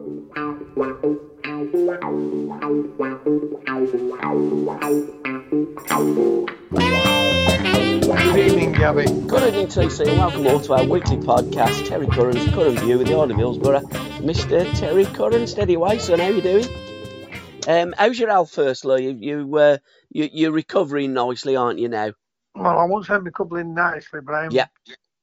Good evening, Gabby. Good evening, TC, and welcome all to our weekly podcast, Terry Curran's Curran View with the Isle of Hillsborough. Mr. Terry Curran, steady away, son, how you doing? Um, how's your health, firstly? You, you, uh, you, you're recovering nicely, aren't you, now? Well, I won't say I'm recovering nicely, but I'm Yeah.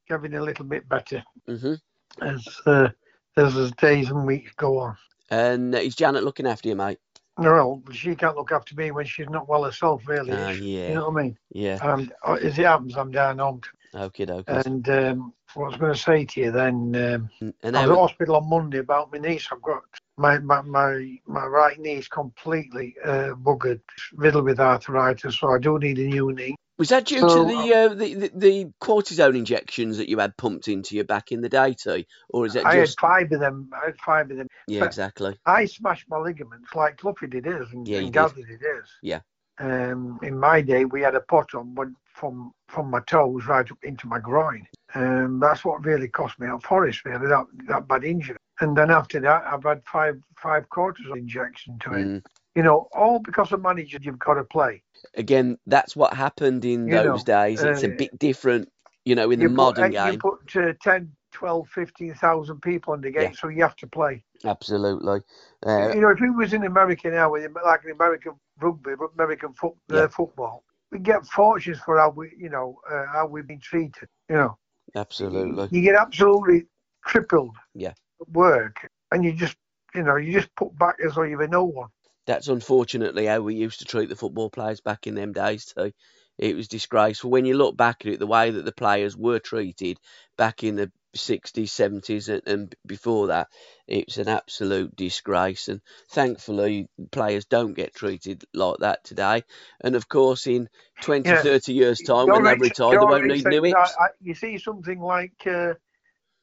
getting a little bit better Mm hmm as uh, as the days and weeks go on. And uh, is Janet looking after you, mate? No, she can't look after me when she's not well herself, really. She? yeah. You know what I mean? Yeah, Um, as it happens, I'm down home. okay, okay. And um, what I was going to say to you then, um, and I was at hospital on Monday about my niece. I've got my my my, my right knee is completely uh, buggered, riddled with arthritis, so I do need a new knee. Was that due so- to the, uh, the, the the cortisone injections that you had pumped into you back in the day, T? Or is it I had just. five of them. I had five of them. Yeah, but- exactly. I smashed my ligaments like Cloughie did his and, Yeah, and did his. Yeah. Um, in my day, we had a pot on one from from my toes right up into my groin. Um, that's what really cost me at Forest, really, that, that bad injury. And then after that, I've had five five cortisone injection to it. Mm. You know, all because of managers you've got to play. Again, that's what happened in You those know, days. It's a uh, bit different, you know, in you the modern put, uh, game. You put uh, 10, 12, 15,000 people in the game, Yeah. so you have to play. Absolutely. Uh, you know, if it was in America now, with like an American rugby, American Yeah. uh, football, we get fortunes for how we, you know, uh, how we've been treated. You know, absolutely. you get absolutely crippled. Yeah. at Work, and you just, you know, you just put back as though you were no one. That's unfortunately how we used to treat the football players back in them days too. It was disgraceful. When you look back at it, the way that the players were treated back in the 60s, 70s, and, and before that, it's an absolute disgrace. And thankfully, players don't get treated like that today. And of course, in 20, Yeah. 30 years' time, You're when they right- retire, they won't need new hips. You see something like uh,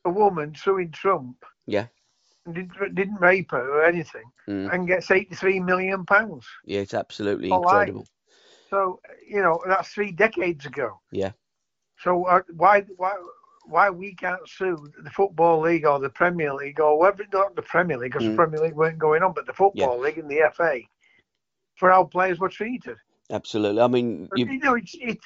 a woman suing Trump. Yeah. Didn't, didn't rape her or anything, Mm. and gets eighty-three million pounds. Yeah, it's absolutely incredible. So you know that's three decades ago. Yeah. So uh, why why why we can't sue the football league or the Premier League or whatever not the Premier League because Mm. the Premier League weren't going on, but the football league and the FA for how players were treated. Absolutely. I mean, you, You know, it's it's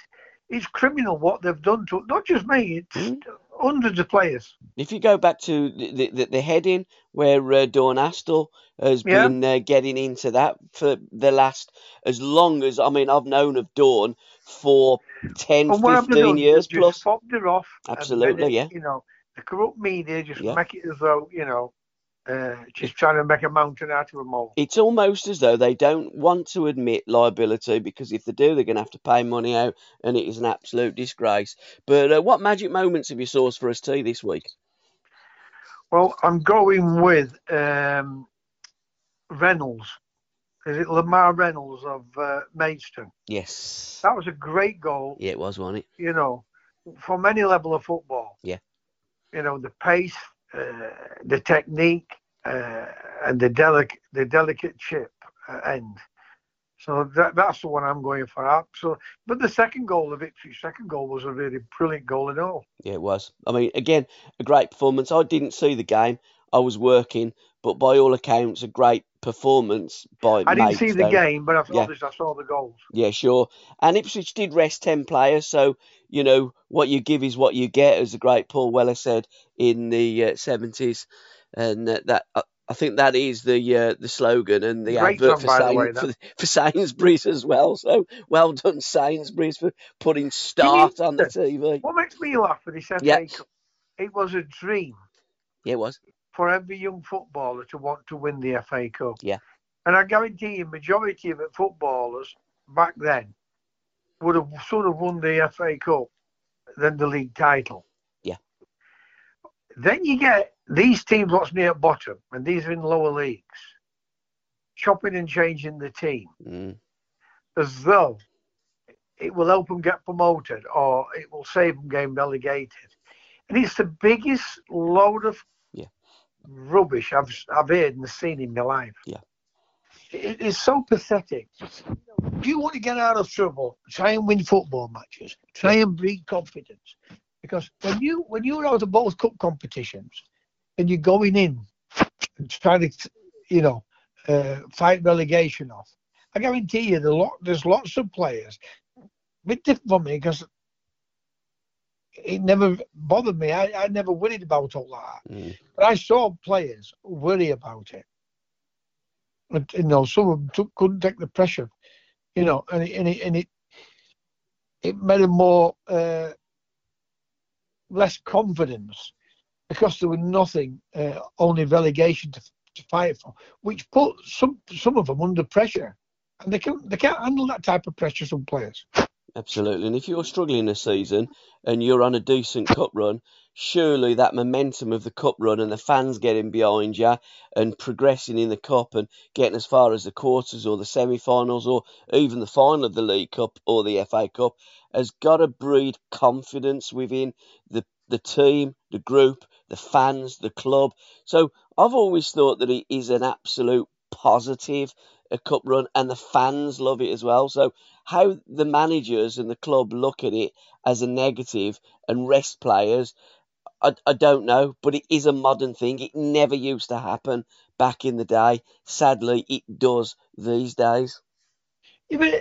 it's criminal what they've done to not just me, it's Mm. hundreds of players. If you go back to the the, the heading where uh, Dawn Astle has Yeah. been uh, getting into that for the last as long as I mean I've known of Dawn for 10, And what have they 15 years plus. just fobbed her off. Absolutely, it, yeah. You know, the corrupt media just Yeah. make it as though you know, uh, just trying to make a mountain out of a mole. It's almost as though they don't want to admit liability because if they do, they're going to have to pay money out, and it is an absolute disgrace. But uh, what magic moments have you sourced for us, T, this week? Well, I'm going with um, Reynolds. Is it Lamar Reynolds of uh, Maidstone? Yes. That was a great goal, Yeah, it was, wasn't it? you know, from any level of football. Yeah. You know, the pace, the technique, uh, and the delicate, the delicate chip uh, end. So that, that's the one I'm going for. So, but the second goal, the victory second goal, was a really brilliant goal and all. Yeah, it was. I mean, again, a great performance. I didn't see the game. I was working, but by all accounts, a great performance by I didn't see the game, but I, Yeah. obviously I saw the goals. Yeah, sure. And Ipswich did rest 10 players, so, you know, what you give is what you get, as the great Paul Weller said in the uh, 70s. And uh, that. Uh, I think that is the uh, the slogan and the Great advert for, by the way, for, for Sainsbury's as well. So well done, Sainsbury's, for putting start on the TV. What makes me laugh with this FA Yeah. Cup? It was a dream Yeah, it was. For every young footballer to want to win the FA Cup. Yeah. And I guarantee you, majority of the footballers back then would have sort of won the FA Cup than the league title. Yeah. Then you get these teams what's near bottom, and these are in lower leagues, chopping and changing the team Mm. as though it will help them get promoted or it will save them getting relegated. And it's the biggest load of. Rubbish I've I've heard and seen in my life. Yeah. It is so pathetic. If you want to get out of trouble, try and win football matches. Try and breed confidence. Because when you when you're out of both cup competitions and you're going in and try to, you know, uh, fight relegation off. I guarantee you, the lot, there's lots of players. Bit different for me because it never bothered me. I, I never worried about all that. Mm. But I saw players worry about it. But, you know, some of them took, couldn't take the pressure, you know, and it, and it, and it, it made them more, uh, less confidence because there was nothing, uh, only relegation to, to fight for, which put some some of them under pressure. And they, can, they can't handle that type of pressure, some players. Absolutely. And if you're struggling this season and you're on a decent cup run, surely that momentum of the cup run and the fans getting behind you and progressing in the cup and getting as far as the quarters or the semi-finals or even the final of the League Cup or the FA Cup has got to breed confidence within the the team, the group, the fans, the club. So I've always thought that it is an absolute positive a cup run and the fans love it as well. So how the managers and the club look at it as a negative and rest players, I, I don't know, but it is a modern thing. It never used to happen back in the day. Sadly, it does these days. Yeah, but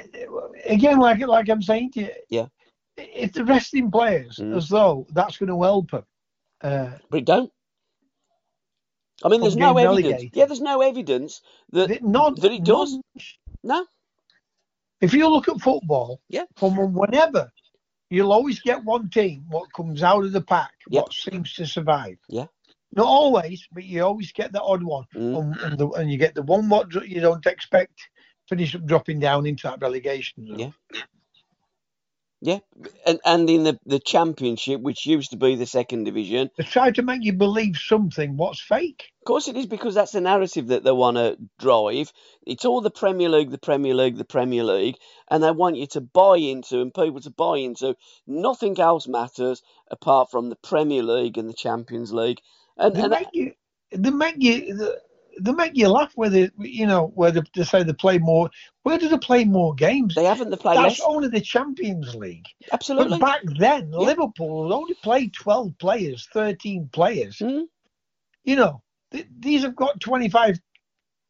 again, like like I'm saying to you, Yeah. if they're resting players Mm. as though that's going to help them. Uh, But it don't. I mean, there's no evidence. Yeah, there's no evidence that Th- Not that it does. No. If you look at football, Yeah. from whenever, you'll always get one team what comes out of the pack, what seems to survive. Yeah. Not always, but you always get the odd one, Mm. and, and, the, and you get the one what you don't expect finish up dropping down into that relegation zone. Yeah. Yeah, and and in the the championship, which used to be the second division, They try to make you believe something what's fake. Of course it is because that's the narrative that they want to drive. It's all the Premier League, the Premier League, the Premier League, and they want you to buy into and people to buy into. Nothing else matters apart from the Premier League and the Champions League. And, They and make you, they make you, they make you laugh. Where they, you know, where they, they say they play more. Where do they play more games? they haven't the play That's less. only the Champions League. Absolutely. But back then, Yeah. Liverpool only played 12 players, 13 players. Mm. You know, th- these have got 25,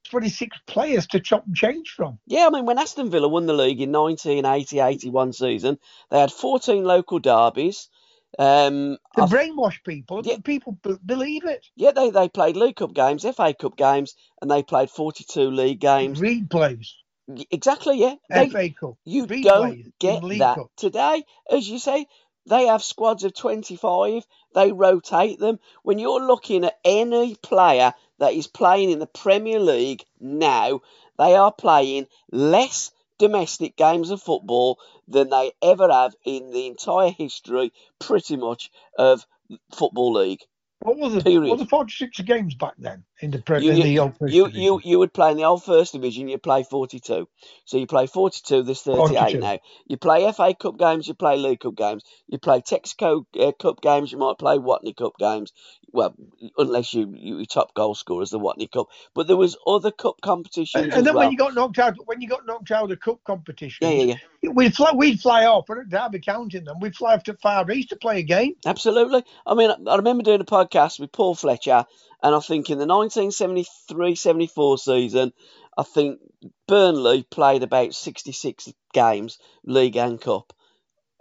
26 players to chop and change from. Yeah, I mean, when Aston Villa won the league in 1980 81 season, they had 14 local derbies. Um, I brainwash people, Yeah. people b- believe it. Yeah, they, they played League Cup games, FA Cup games, and they played 42 league games. Reed plays, Y- Exactly, yeah. They, FA Cup. you don't get that Cup. today. As you say, they have squads of 25, they rotate them. When you're looking at any player that is playing in the Premier League now, they are playing less domestic games of football than they ever have in the entire history, pretty much, of Football League. What was the, Period. what were the 46 games back then in the, pre- You- in the old First You, Division? you you would play in the old first division. You play forty two, so you play forty two. There's thirty eight 42. now. You play FA Cup games. You play League Cup games. You play Texaco uh, Cup games. You might play Watney Cup games. Well, unless you you your top goal scorer is the Watney Cup. But there was other cup competitions and, and then well. when you got knocked out, when you got knocked out of cup competition, yeah, yeah, yeah. we'd fly, we'd fly off. But at Derby counting them, we'd fly off to Far East to play a game. Absolutely. I mean, I remember doing a podcast with Paul Fletcher, and I think in the 1973 74 season, I think Burnley played about 66 games, League and Cup.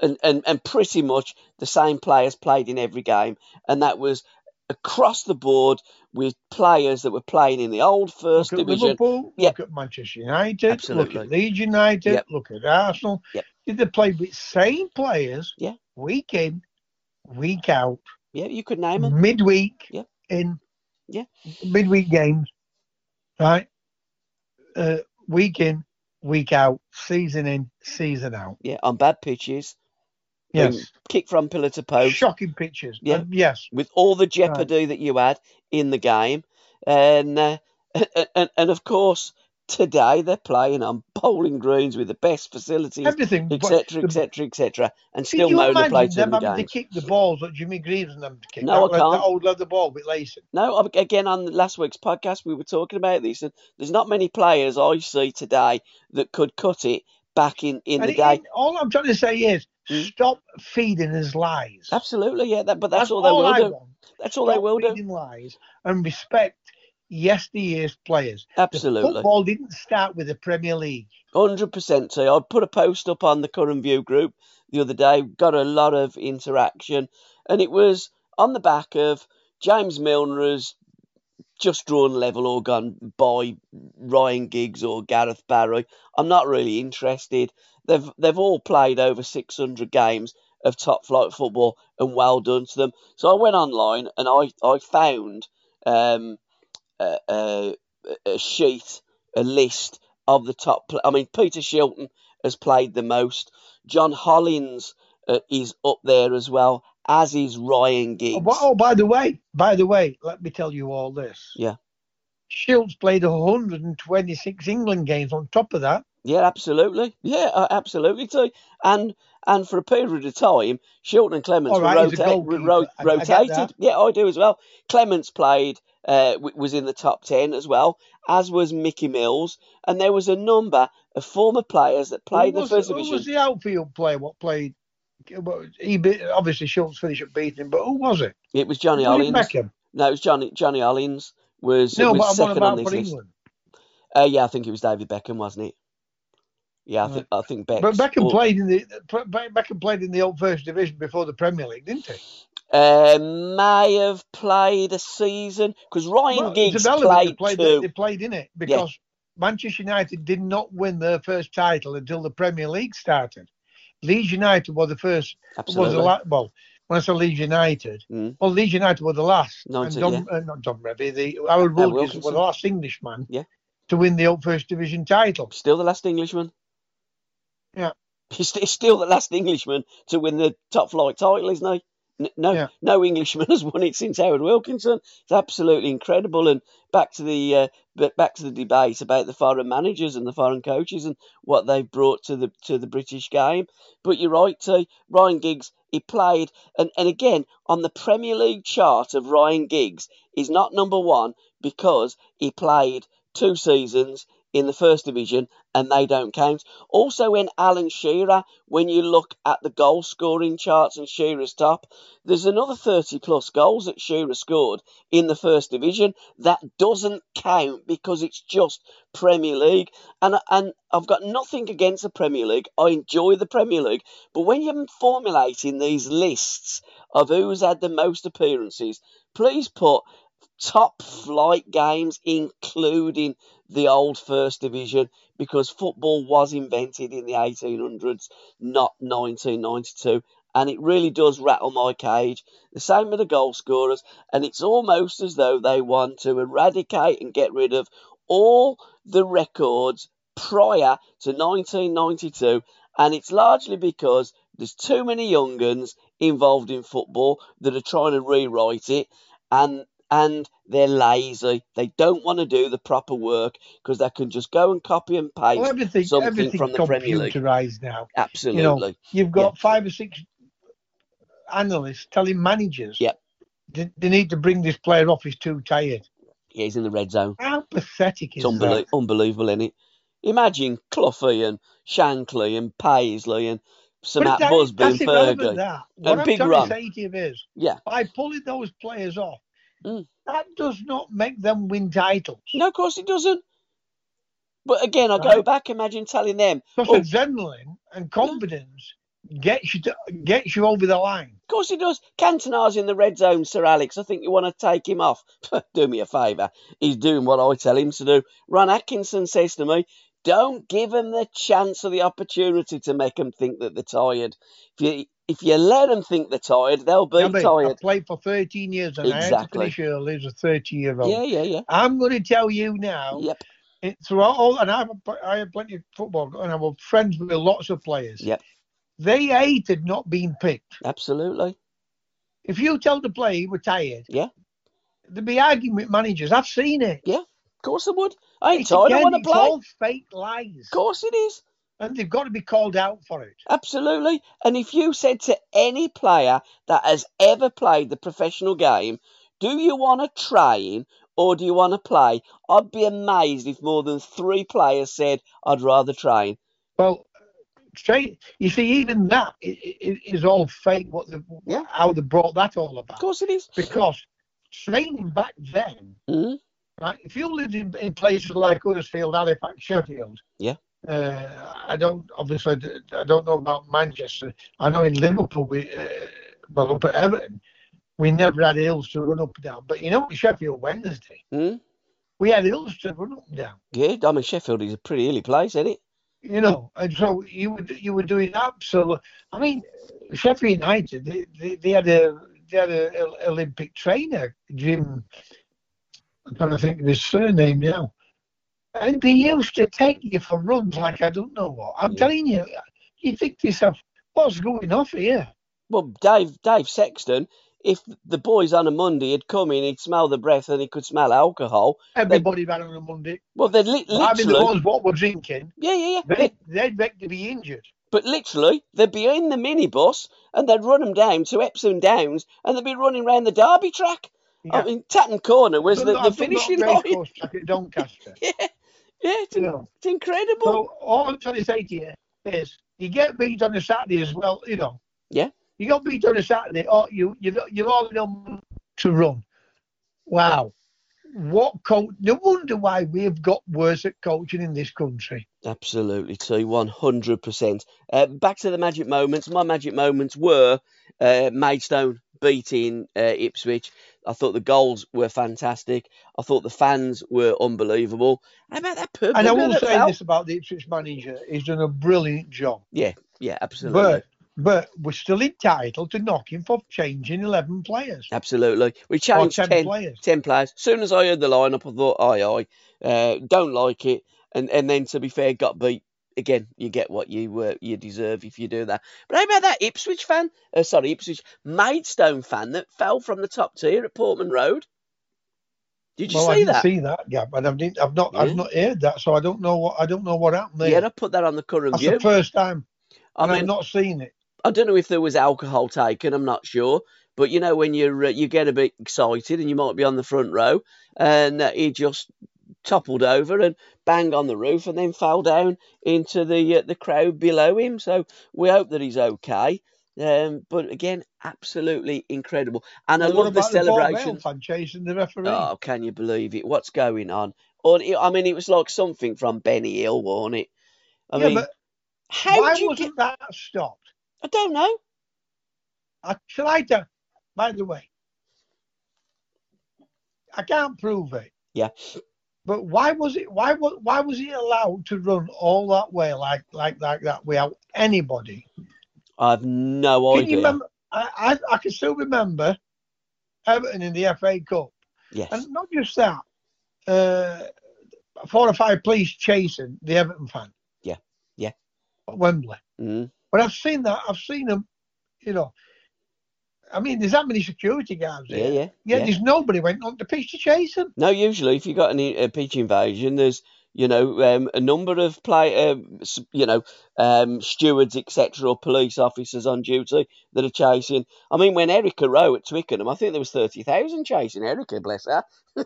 And, and, and pretty much the same players played in every game, and that was across the board with players that were playing in the old first look at division. Liverpool, Yeah. look at Manchester United, Absolutely. look at Leeds United, Yep. look at Arsenal. Yep. Did they play with same players Yeah. week in, week out, Yeah, you could name them. midweek Yep. in Yeah. midweek games, right? Uh, week in, week out, season in, season out. Yeah, on bad pitches, Yes. kick from pillar to post. Shocking pitches. Yeah. And yes. with all the jeopardy that you had in the game, and, uh, and and and of course today they're playing on bowling greens with the best facilities, Everything. etc., etc., etc., and still you mow the imagine plates them in the having games. to kick the balls that Jimmy Greaves and them to kick? No, that, I can't. The old leather ball with lacing. No, again on last week's podcast we were talking about this, and there's not many players I see today that could cut it back in in And the it- day. all I'm trying to say is Mm. stop feeding his lies. Absolutely, yeah, that, but that's, all they will I do. want. That's all they Stop will do. feeding lies and respect yesteryear's players. Absolutely. The football didn't start with the Premier League. Hundred percent. So I put a post up on the Curran View group the other day. Got a lot of interaction, and it was on the back of James Milner's just drawn level or gone by Ryan Giggs or Gareth Barry. I'm not really interested. They've they've all played over 600 games of top flight football, and well done to them. So I went online and I I found um, a, a, a sheet, a list of the top. I mean, Peter Shilton has played the most. John Hollins uh, is up there as well, as is Ryan Giggs. Oh, oh, by the way, by the way, let me tell you all this. Yeah. Shilts played 126 England games on top of that. Yeah, absolutely. Yeah, uh, absolutely too. And and for a period of time, Shilton and Clemence right, were rota- ro- I, rotated. I yeah, I do as well. Clemence played, uh, w- was in the top 10 as well, as was Mickey Mills. And there was a number of former players that played who was, the first who division. was the outfield player? What played? He obviously Shilts finished at beating him, but who was it? It was Johnny Was it Hollins. Beckham? No, it was Johnny Johnny Hollins was, No, was but second on about this list. England. Uh, yeah, I think it was David Beckham, wasn't it? Yeah, I Right. think I think Beck. But Beckham played in the Beckham played in the old first division before the Premier League, didn't he? Uh, may have played a season because Ryan Well, Giggs it's irrelevant. They played played, two. they played in it because Manchester United did not win their first title until the Premier League started. Leeds United were the first. Was Absolutely. the la- well, when I say Leeds United, Mm. well, Leeds United were the last. and Nineteen, Don, uh, not Don Revie, the Wilkinson Wilkinson. were the last Englishman Yeah. to win the old first division title. Still the last Englishman. Yeah. He's still the last Englishman to win the top flight title, isn't he? No, Yeah. no Englishman has won it since Howard Wilkinson. It's absolutely incredible. And back to the uh, but back to the debate about the foreign managers and the foreign coaches and what they've brought to the to the British game. But you're right, T. Ryan Giggs, he played, and, and again on the Premier League chart of Ryan Giggs, he's not number one because he played two seasons in the first division and they don't count. Also, in Alan Shearer, when you look at the goal scoring charts and Shearer's top, there's another 30 plus goals that Shearer scored in the first division. That doesn't count because it's just Premier League. And, and I've got nothing against the Premier League. I enjoy the Premier League. But when you're formulating these lists of who's had the most appearances, please put top flight games, including the old First Division, because football was invented in the 1800s, not 1992. And it really does rattle my cage. The same with the goal scorers. And it's almost as though they want to eradicate and get rid of all the records prior to 1992. And it's largely because there's too many young uns involved in football that are trying to rewrite it. And and they're lazy. They don't want to do the proper work because they can just go and copy and paste Well, everything, something from the Premier League. computerized now. Absolutely. You've got five or six analysts telling managers Yep. they, they need to bring this player off. He's too tired. Yeah, he's in the red zone. How pathetic is It's unbelie- that? unbelievable, isn't it? Imagine Cloughie and Shankly and Paisley and But Matt Busby and Fergie. That. What I'm Big trying Ron. to say to you is, Yeah. by pulling those players off, Mm. that does not make them win titles. No, of course it doesn't. But again, I go back. Imagine telling them, Because Oh. adrenaline and confidence gets you to, gets you over the line. Of course it does. Cantona's in the red zone, Sir Alex. I think you want to take him off. do me a favour. He's doing what I tell him to do. Ron Atkinson says to me, don't give them the chance or the opportunity to make them think that they're tired. If you if you let them think they're tired, they'll be mean, I tired. played for 13 years and I had to finish early as a 30 year old. Yeah, yeah, yeah. I'm going to tell you now, Yep. it, throughout all, and I have, I have plenty of football, and I was friends with lots of players. Yep. They hated not being picked. Absolutely. If you tell the player you were tired, Yeah. there'd be arguing with managers. I've seen it. Of course I would. I ain't It's, tired. I want to it's play. all fake lies, Of course it is. and they've got to be called out for it. Absolutely. And if you said to any player that has ever played the professional game, do you want to train or do you want to play? I'd be amazed if more than three players said, I'd rather train. Well, straight. You see, even that is all fake. What the Yeah. how they brought that all about. Of course it is. Because training back then Mhm. Right? If you lived in, in places like Huddersfield, Halifax, Sheffield, Yeah. Uh, I don't obviously I don't know about Manchester. I know in Liverpool, we uh, well up at Everton, we never had hills to run up and down. But you know, Sheffield Wednesday, Hmm? we had hills to run up and down. Yeah, I mean Sheffield is a pretty hilly place, isn't it? You know, and so you were you were doing absolute. I mean, Sheffield United, they, they, they had a they had a, a Olympic trainer, Jim. I'm trying to think of his surname now. And they used to take you for runs like I don't know what. I'm Yeah. telling you, you think to yourself, what's going off here? Well, Dave Dave Sexton, if the boys on a Monday had come in, he'd smell the breath and he could smell alcohol. Everybody ran on a Monday. Well, they'd li- I mean, the literally, ones what were drinking, yeah, yeah, yeah. they, they'd make to be injured. But literally, they'd be in the minibus and they'd run them down to Epsom Downs and they'd be running round the Derby track. I Yeah. mean, Tatton Corner was the, the that- I've done finishing line. track at Doncaster. Yeah, yeah, it's, you know. it's incredible. So all I'm trying to say to you is, you get beat on a Saturday as well. You know. Yeah. You got beat on a Saturday, or you you you're all know to run. Wow. What coach? No wonder why we've got worse at coaching in this country. Absolutely, T, 100%. Uh, back to the magic moments. My magic moments were uh, Maidstone beating uh, Ipswich. I thought the goals were fantastic. I thought the fans were unbelievable. How about that pub? And I will say this about the Ipswich manager: he's done a brilliant job. Yeah, yeah, absolutely. But but we're still entitled to knock him for changing eleven players Absolutely. We changed ten 10, players. 10 players. As soon as I heard the lineup, I thought, aye, aye. Uh, don't like it. And and then, to be fair, got beat. Again, you get what you uh, you deserve if you do that. But how about that Ipswich fan? Uh, sorry, Ipswich Maidstone fan that fell from the top tier at Portman Road. Did you well, I see didn't that? see that, Gab, and I've, I've not Yeah. I've not heard that, so I don't know what I don't know what happened there. Yeah, I put that on the Curran That's view. the first time, I mean, I've not seen it. I don't know if there was alcohol taken. I'm not sure, but you know when you're uh, you get a bit excited and you might be on the front row, and uh, he just toppled over and banged on the roof and then fell down into the uh, the crowd below him. So we hope that he's okay. Um, but again, absolutely incredible, and I Well, what love the about the Port Vale celebration. fan chasing the referee? Oh, can you believe it? What's going on? Or, I mean, it was like something from Benny Hill, wasn't it? I yeah, mean, but how why wasn't get? that stopped? I don't know. I tried to. By the way, I can't prove it. Yeah. But why was it? Why was why was he allowed to run all that way like like like that without anybody? I've no Can idea. you remember? I, I I can still remember Everton in the FA Cup, Yes. and not just that. Uh, four or five police chasing the Everton fan. Yeah, yeah. At Wembley. Mm. But I've seen that. I've seen them. You know. I mean, there's that many security guards Yeah, yeah, Yet yeah. there's nobody went on the pitch to chase them. No, usually if you got any a pitch invasion, there's you know um, a number of play, um, you know, um, stewards, etc., or police officers on duty that are chasing. I mean, when Erika Roe at Twickenham, I think there was thirty thousand chasing Erika, bless her.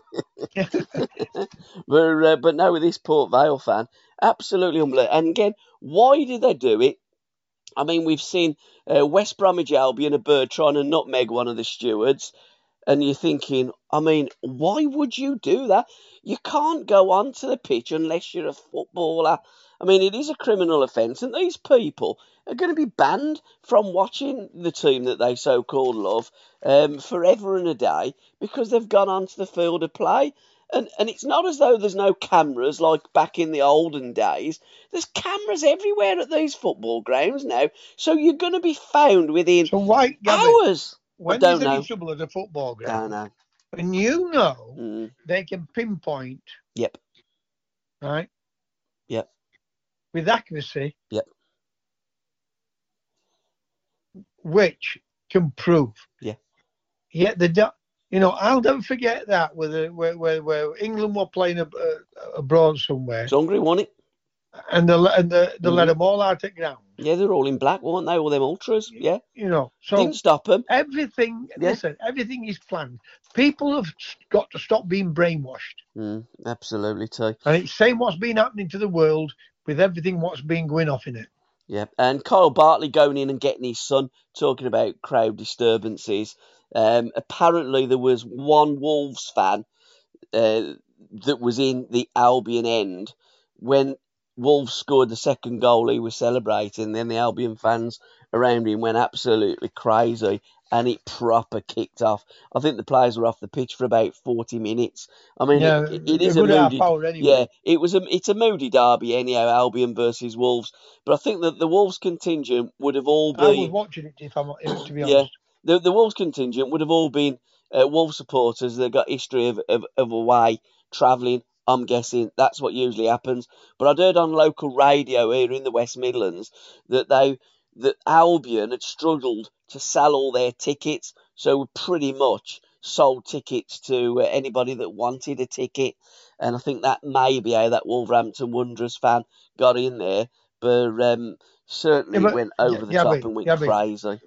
but uh, but no, with this Port Vale fan, absolutely unbelievable. And again, why did they do it? I mean, we've seen uh, West Bromwich Albion, a bird trying to nutmeg one of the stewards, and you're thinking, I mean, why would you do that? You can't go onto the pitch unless you're a footballer. I mean, it is a criminal offence, and these people are going to be banned from watching the team that they so called love um, forever and a day because they've gone onto the field of play. And, and it's not as though there's no cameras like back in the olden days. There's cameras everywhere at these football grounds now. So you're going to be found within So why, hours. when don't there's any know. trouble at a football Don't ground, know. and you know Mm, they can pinpoint, yep. right? Yep. With accuracy. Yep. Which can prove. Yeah. Yet the, do- you know, I'll never forget that with where, where where England were playing ab- uh, abroad somewhere, It's Hungary, wasn't it? and they and the, they let Mhm. them all out at ground. Yeah, they're all in black, weren't they? All them ultras. Yeah. You know, so Didn't stop them. everything. Yeah. Listen, everything is planned. People have got to stop being brainwashed. Mm, absolutely, too. And it's saying what's been happening to the world with everything what's been going off in it. Yeah, and Kyle Bartley going in and getting his son talking about crowd disturbances. Um, apparently, there was one Wolves fan uh, that was in the Albion end when Wolves scored the second goal. He was celebrating. Then the Albion fans around him went absolutely crazy, and it proper kicked off. I think the players were off the pitch for about forty minutes. I mean, Yeah, it, it is a moody. anyway. Yeah, it was a it's a moody derby anyhow, Albion versus Wolves. But I think that the Wolves contingent would have all been. I was watching it, if I'm if, to be Yeah. honest. the the Wolves contingent would have all been uh, Wolves supporters that got history of, of, of away travelling. I'm guessing that's what usually happens. But I'd heard on local radio here in the West Midlands that they that Albion had struggled to sell all their tickets, so pretty much sold tickets to uh, anybody that wanted a ticket. And I think that may be how that Wolverhampton Wanderers fan got in there, but um, certainly Yeah, but- went over the yeah, top and went crazy.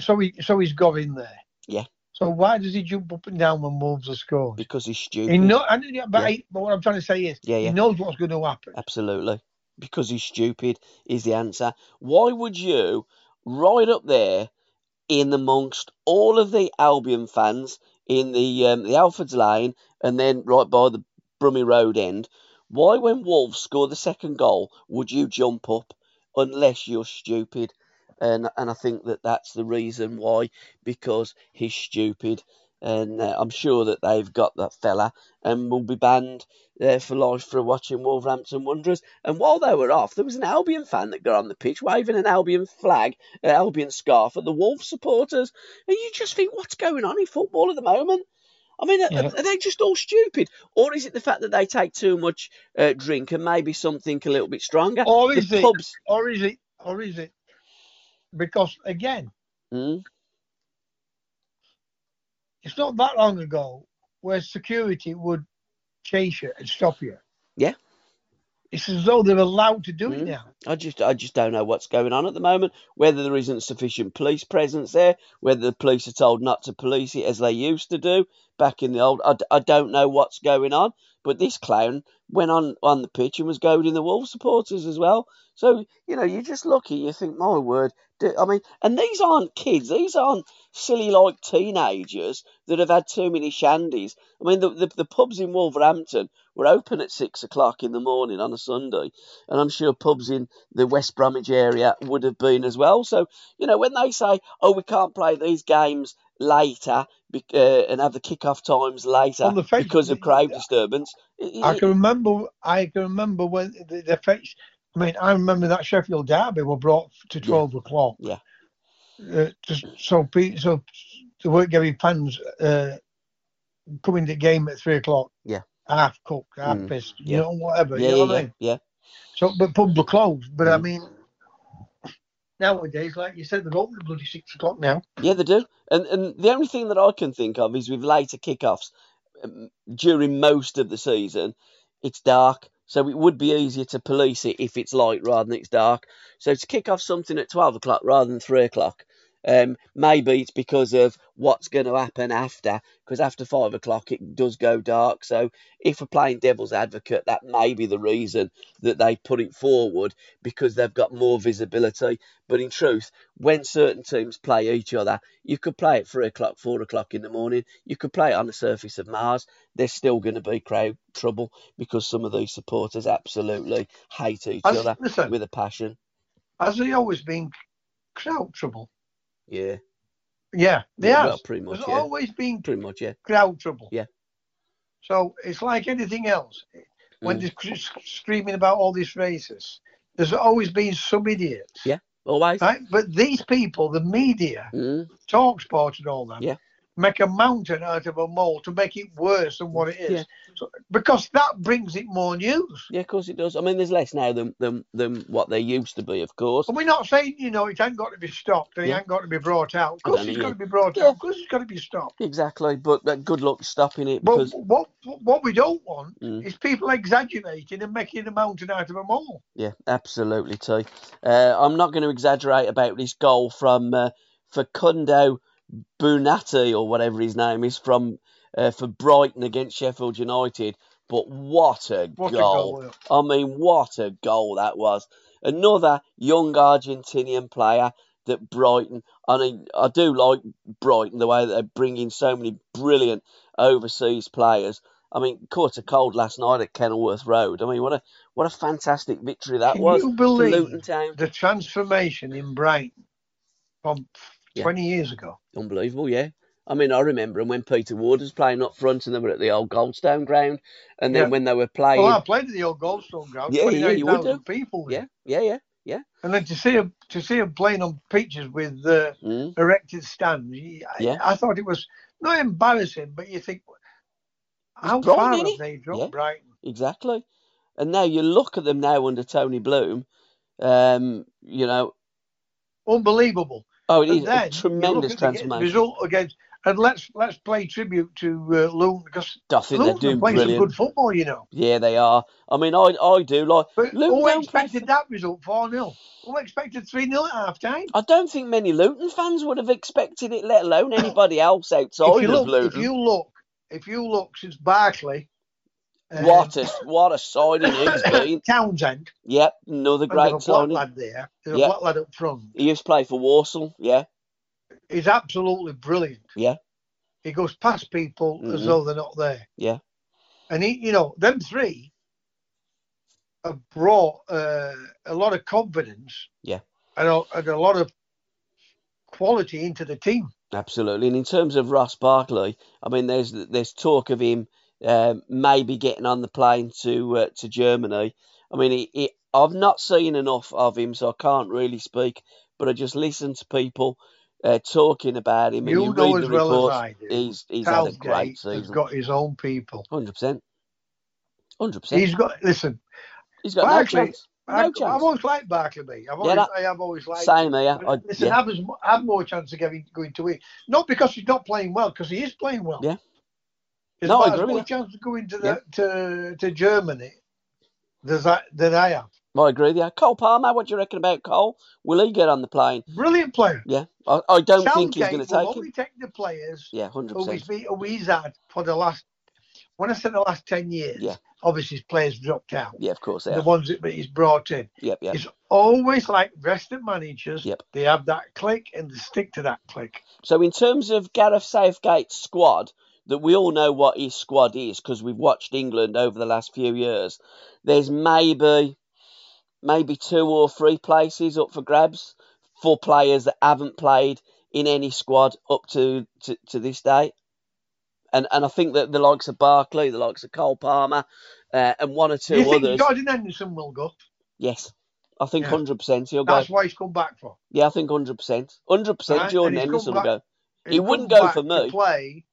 So he so he's got in there. Yeah. So why does he jump up and down when Wolves are scored? because he's stupid. He know, and, yeah, but, he- but what I'm trying to say is, he knows what's going to happen. Absolutely. Because he's stupid is the answer. Why would you, right up there in amongst all of the Albion fans in the um, the Halfords Lane and then right by the Brummie Road end, why when Wolves score the second goal would you jump up unless you're stupid? And and I think that that's the reason why because he's stupid. And uh, I'm sure that they've got that fella and will be banned uh, for life for watching Wolverhampton Wanderers. And while they were off, there was an Albion fan that got on the pitch waving an Albion flag, an Albion scarf at the Wolves supporters. And you just think, what's going on in football at the moment? I mean, are, Yeah. are they just all stupid? Or is it the fact that they take too much uh, drink and maybe something a little bit stronger? Or the is it? pubs. Or is it? Or is it? Because again, Mm, it's not that long ago where security would chase you and stop you. Yeah. It's as though they're allowed to do it Mm. now. I just, I just don't know what's going on at the moment. Whether there isn't sufficient police presence there, whether the police are told not to police it as they used to do back in the old. I, I don't know what's going on. But this clown went on on the pitch and was goading the Wolves supporters as well. So you know, you just look and you think, my word. I mean, and these aren't kids. These aren't silly like teenagers that have had too many shandies. I mean, the, the the pubs in Wolverhampton were open at six o'clock in the morning on a Sunday, and I'm sure pubs in the West Bromwich area would have been as well. So you know, when they say, "Oh, we can't play these games later," uh, and have the kick-off times later On the face- because of crowd disturbance, I can remember. I can remember when the, the. I mean, I remember that Sheffield Derby were brought to twelve o'clock. Yeah. Uh, just so so they weren't getting fans uh, coming to the game at three o'clock. Yeah. Half cooked, half Mm, pissed, yeah. you know, whatever. yeah, you know yeah, what I mean? yeah. So, but pubs were closed. But I Mm. mean, nowadays, like you said, they're open at bloody six o'clock now. Yeah, they do. And and the only thing that I can think of is with later kickoffs um, during most of the season, it's dark. So it would be easier to police it if it's light rather than it's dark. So to kick off something at 12 o'clock rather than 3 o'clock, um, maybe it's because of what's going to happen after, because after 5 o'clock it does go dark. So if we're playing devil's advocate, that may be the reason that they put it forward because they've got more visibility. But in truth, when certain teams play each other, you could play at three o'clock, four o'clock in the morning. You could play it on the surface of Mars. There's still going to be crowd trouble because some of these supporters absolutely hate each other listen, with a passion. has there always been crowd trouble? Yeah, Yeah, there yeah, well, pretty much. There's Yeah, always been pretty much. Yeah, crowd trouble. Yeah. So it's like anything else. When Mm. they're screaming about all these races, there's always been some idiots. Yeah. always. Right? But these people, the media, Mm, talkSPORT and all that, Yeah. Make a mountain out of a mole to make it worse than what it is. Yeah. So, because that brings it more news. yeah, of course it does. I mean, there's less now than than than what there used to be, of course. And we're not saying, you know, it ain't got to be stopped and it ain't got to be brought out. Of course it's got to be brought Yeah. out. Of course it's got to be stopped. Exactly, but uh, good luck stopping it But because what what we don't want Mm. is people exaggerating and making a mountain out of a mole. Yeah, absolutely, T. Uh, I'm not going to exaggerate about this goal from uh, Facundo Bunati or whatever his name is from uh, for Brighton against Sheffield United. But what a What goal! a goal. I mean, what a goal that was. Another young Argentinian player that Brighton, I mean, I do like Brighton, the way that they bring in so many brilliant overseas players. I mean, caught a cold last night at Kenilworth Road. I mean, what a what a fantastic victory that Can was you believe Luton Town. the transformation in Brighton from Yeah. 20 years ago? Unbelievable, yeah. I mean, I remember 'em when Peter Ward was playing up front and they were at the old Goldstone ground, and then Yeah. when they were playing, Well, I played at the old Goldstone ground. Yeah, yeah, you would 29,000 people. there. yeah, yeah, yeah, And then to see him to see him playing on pitches with uh, mm, erected stands, I, Yeah. I thought it was not embarrassing, but you think, how far have they dropped Yeah. Brighton? exactly. And now you look at them now under Tony Bloom, um, you know, Unbelievable. Oh, it And is a tremendous look at the transformation. result against, and let's let's play tribute to uh, Luton because I think they're Luton doing playing some good football, you know. Yeah, they are. I mean, I I do like. But Luton who play expected that result 4 0? Who expected 3 0 at half time? I don't think many Luton fans would have expected it, let alone anybody else If outside you of look, if you look, if you look since Barkley, What a what a signing he's been. Townsend, Yep, another a great black signing. lad there, there's Yeah. a lad up front. He used to play for Walsall. Yeah, He's absolutely brilliant. Yeah. He goes past people as Mhm. though they're not there. Yeah. And he, you know, them three have brought uh, a lot of confidence. Yeah. And a, and a lot of quality into the team. absolutely. And in terms of Ross Barkley, I mean, there's there's talk of him um, maybe getting on the plane to uh, to Germany. I mean, I've not seen enough of him, so I can't really speak. But I just listen to people uh, talking about him, and You you know as well as I do. He's he's had a great Southgate has got his own people. Hundred percent. Hundred percent. He's got listen. He's got no Barkley, chance. No I've, chance. I've always liked Barkley. mate. I've Yeah, always, that- I have always liked. Same here. I, Listen, yeah, have, as, have more chance of getting going to win. Not because he's not playing well, because he is playing well. Yeah. There's No, I about as agree with chance of going to the to to Germany than I, than I have. I agree with you. Cole Palmer, what do you reckon about Cole? Will he get on the plane? Brilliant player. Yeah, I, I don't think he's going to will take only him. take the players Yeah, hundred who he's, percent. who he's had for the last. When I said the last ten years, Yeah. obviously his players dropped out. Yeah, of course they The are. ones that he's brought in. Yep, yep. It's always like rest of managers. Yep. They have that click and they stick to that click. So in terms of Gareth Southgate's squad, that we all know what his squad is because we've watched England over the last few years. There's maybe maybe two or three places up for grabs for players that haven't played in any squad up to, to, to this day. And and I think that the likes of Barkley, the likes of Cole Palmer, uh, and one or two Do you think others. Jordan Henderson will go? Yes. I think Yeah. hundred percent he'll go. That's why he's come back for. Yeah, I think hundred percent. Hundred percent Jordan Henderson will go. He wouldn't go for me. play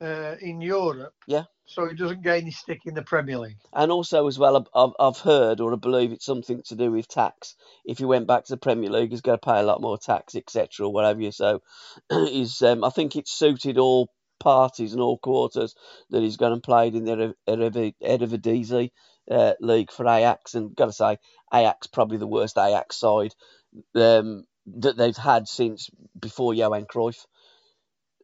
uh, in Europe. Yeah. So he doesn't get any stick in the Premier League. And also, as well, I've- I've, heard or I believe it's something to do with tax. If he went back to the Premier League, he's got to pay a lot more tax, etc., or whatever. So, he's, um, I think it's suited all parties and all quarters that he's gone and played in the Erediv- Eredivisie uh, league for Ajax. And got to say, Ajax probably the worst Ajax side um, that they've had since before Johan Cruyff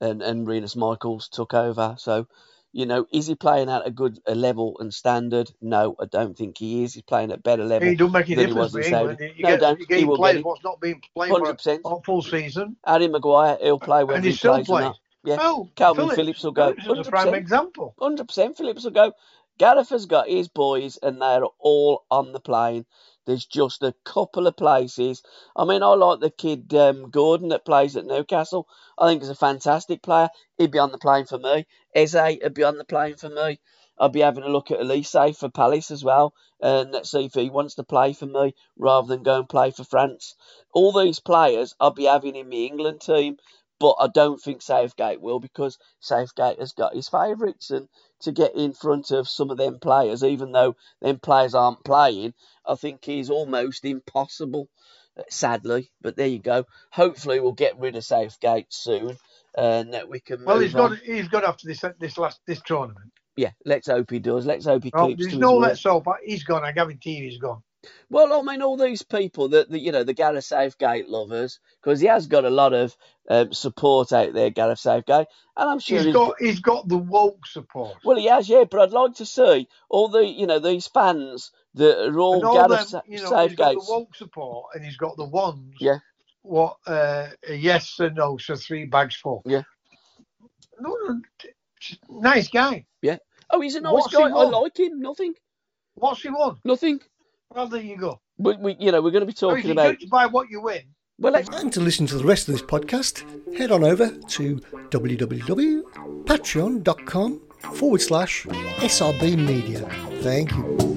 and and Rinus Michels took over. So you know, is he playing at a good a level and standard? No, I don't think he is. He's playing at better level. He don't make he difference was for in England. You No, get, don't. you He get will players get it. what's not been playing for Hundred percent. a full season, Harry Maguire, he'll play and he he still plays plays. Yeah. Oh, Kalvin Phillips will go. Phillips is a prime example. Hundred percent. Phillips will go. Gareth has got his boys, and they're all on the plane. There's just a couple of places. I mean, I like the kid um, Gordon that plays at Newcastle. I think he's a fantastic player. He'd be on the plane for me. Eze would be on the plane for me. I'd be having a look at Olise for Palace as well, and let's see if he wants to play for me rather than go and play for France. All these players I'd be having in my England team, but I don't think Southgate will because Southgate has got his favourites, and to get in front of some of them players, even though them players aren't playing, I think is almost impossible. Sadly, but there you go. Hopefully, we'll get rid of Southgate soon, and that we can. Well, he's got he's got after this this last this tournament. Yeah, let's hope he does. Let's hope he Oh, keeps there's no let's hope. He's gone. I guarantee he's gone. Well, I mean, all these people that, that you know, the Gareth Southgate lovers, because he has got a lot of um, support out there, Gareth Southgate, and I'm sure He's he's got he's got the woke support. Well, he has, yeah, but I'd like to see all the, you know, these fans that are all and all Gareth them, Sa- you know, he's got the woke support, and he's got the ones. Yeah. What? Uh, yes and no, so three bags full. Yeah. No, nice guy. Yeah. Oh, he's a nice What's guy. I like him. Nothing. What's he won? Nothing. Well, there you go. But we, you know, we're going to be talking you about. judge by what you win, Well, let's And to listen to the rest of this podcast, head on over to www.patreon.com forward slash SRB Media. Thank you.